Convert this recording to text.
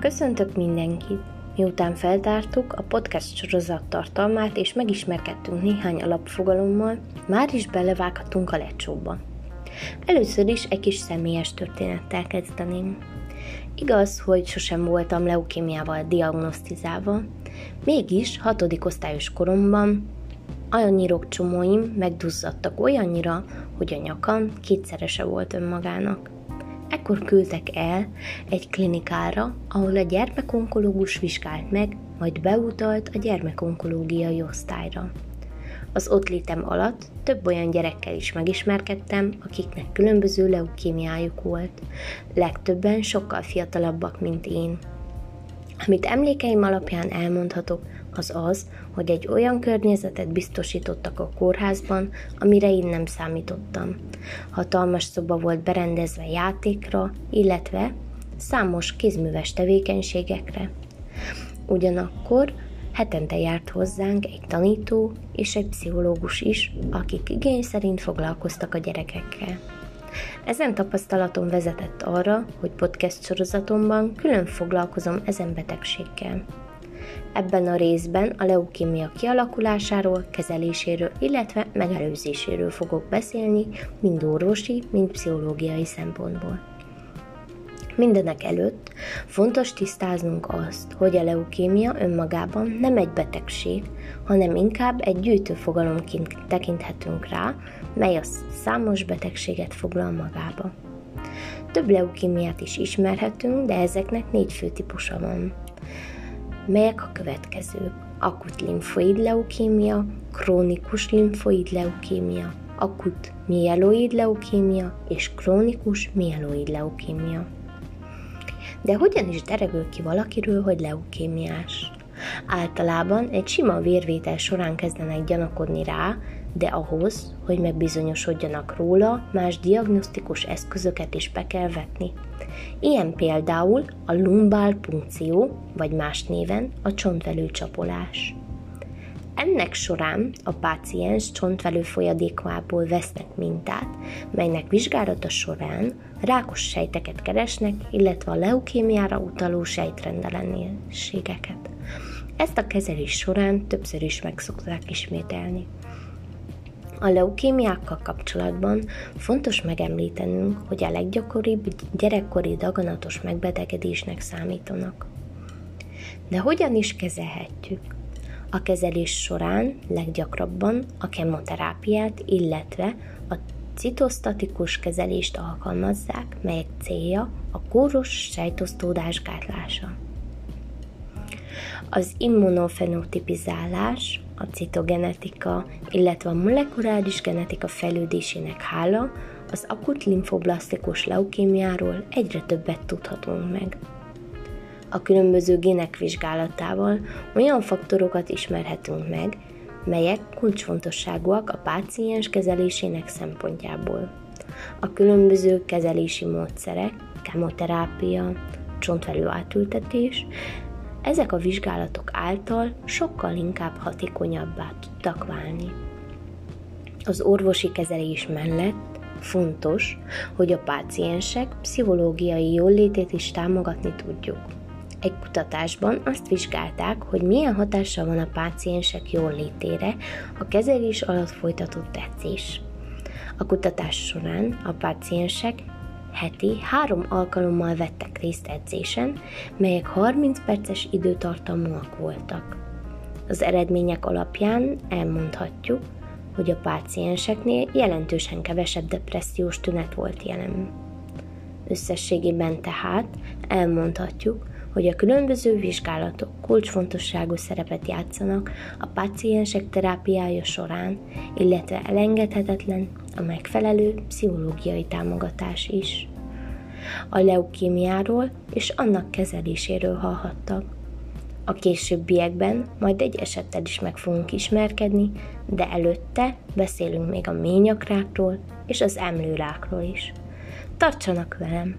Köszöntök mindenkit! Miután feltártuk a podcast sorozat tartalmát és megismerkedtünk néhány alapfogalommal, már is belevághatunk a lecsóba. Először is egy kis személyes történettel kezdeném. Igaz, hogy sosem voltam leukémiával diagnosztizálva, mégis hatodik osztályos koromban anyanyirokcsomóim megduzzadtak olyannyira, hogy a nyakam kétszerese volt önmagának. Ekkor küldtek el egy klinikára, ahol a gyermekonkológus vizsgált meg, majd beutalt a gyermekonkológiai osztályra. Az ott létem alatt több olyan gyerekkel is megismerkedtem, akiknek különböző leukémiájuk volt. Legtöbben sokkal fiatalabbak, mint én. Amit emlékeim alapján elmondhatok, az az, hogy egy olyan környezetet biztosítottak a kórházban, amire én nem számítottam. Hatalmas szoba volt berendezve játékra, illetve számos kézműves tevékenységekre. Ugyanakkor hetente járt hozzánk egy tanító és egy pszichológus is, akik igény szerint foglalkoztak a gyerekekkel. Ezen tapasztalatom vezetett arra, hogy podcast sorozatomban külön foglalkozom ezen betegséggel. Ebben a részben a leukémia kialakulásáról, kezeléséről, illetve megelőzéséről fogok beszélni, mind orvosi, mind pszichológiai szempontból. Mindenek előtt fontos tisztáznunk azt, hogy a leukémia önmagában nem egy betegség, hanem inkább egy gyűjtőfogalomként tekinthetünk rá, mely a számos betegséget foglal magába. Több leukémiát is ismerhetünk, de ezeknek négy fő típusa van melyek a következők. Akut limfoid leukémia, krónikus limfoid leukémia, akut mieloid leukémia és krónikus mieloid leukémia. De hogyan is deregül ki valakiről, hogy leukémiás? Általában egy sima vérvétel során kezdenek gyanakodni rá, de ahhoz, hogy megbizonyosodjanak róla, más diagnosztikus eszközöket is be kell vetni. Ilyen például a lumbál punkció, vagy más néven a csontvelő csapolás. Ennek során a páciens csontvelő folyadékából vesznek mintát, melynek vizsgálata során rákos sejteket keresnek, illetve a leukémiára utaló sejtrendelenségeket. Ezt a kezelés során többször is meg szokták ismételni. A leukémiákkal kapcsolatban fontos megemlítenünk, hogy a leggyakoribb gyerekkori daganatos megbetegedésnek számítanak. De hogyan is kezelhetjük? A kezelés során leggyakrabban a kemoterápiát, illetve a citosztatikus kezelést alkalmazzák, melyek célja a kóros sejtosztódás gátlása. Az immunofenotipizálás, a citogenetika, illetve a molekuláris genetika fejlődésének hála az akut limfoblasztikus leukémiáról egyre többet tudhatunk meg. A különböző gének vizsgálatával olyan faktorokat ismerhetünk meg, melyek kulcsfontosságúak a páciens kezelésének szempontjából. A különböző kezelési módszerek, kemoterápia, csontvelő átültetés, ezek a vizsgálatok által sokkal inkább hatékonyabbá tudtak válni. Az orvosi kezelés mellett fontos, hogy a páciensek pszichológiai jólétét is támogatni tudjuk. Egy kutatásban azt vizsgálták, hogy milyen hatással van a páciensek jólétére a kezelés alatt folytatott edzés. A kutatás során a páciensek heti három alkalommal vettek részt edzésen, melyek 30 perces időtartamúak voltak. Az eredmények alapján elmondhatjuk, hogy a pácienseknél jelentősen kevesebb depressziós tünet volt jelen. Összességében tehát elmondhatjuk, hogy a különböző vizsgálatok kulcsfontosságú szerepet játszanak a páciensek terápiája során, illetve elengedhetetlen a megfelelő pszichológiai támogatás is. A leukémiáról és annak kezeléséről hallhattak. A későbbiekben majd egy esettel is meg fogunk ismerkedni, de előtte beszélünk még a ményakrákról és az emlőrákról is. Tartsanak velem!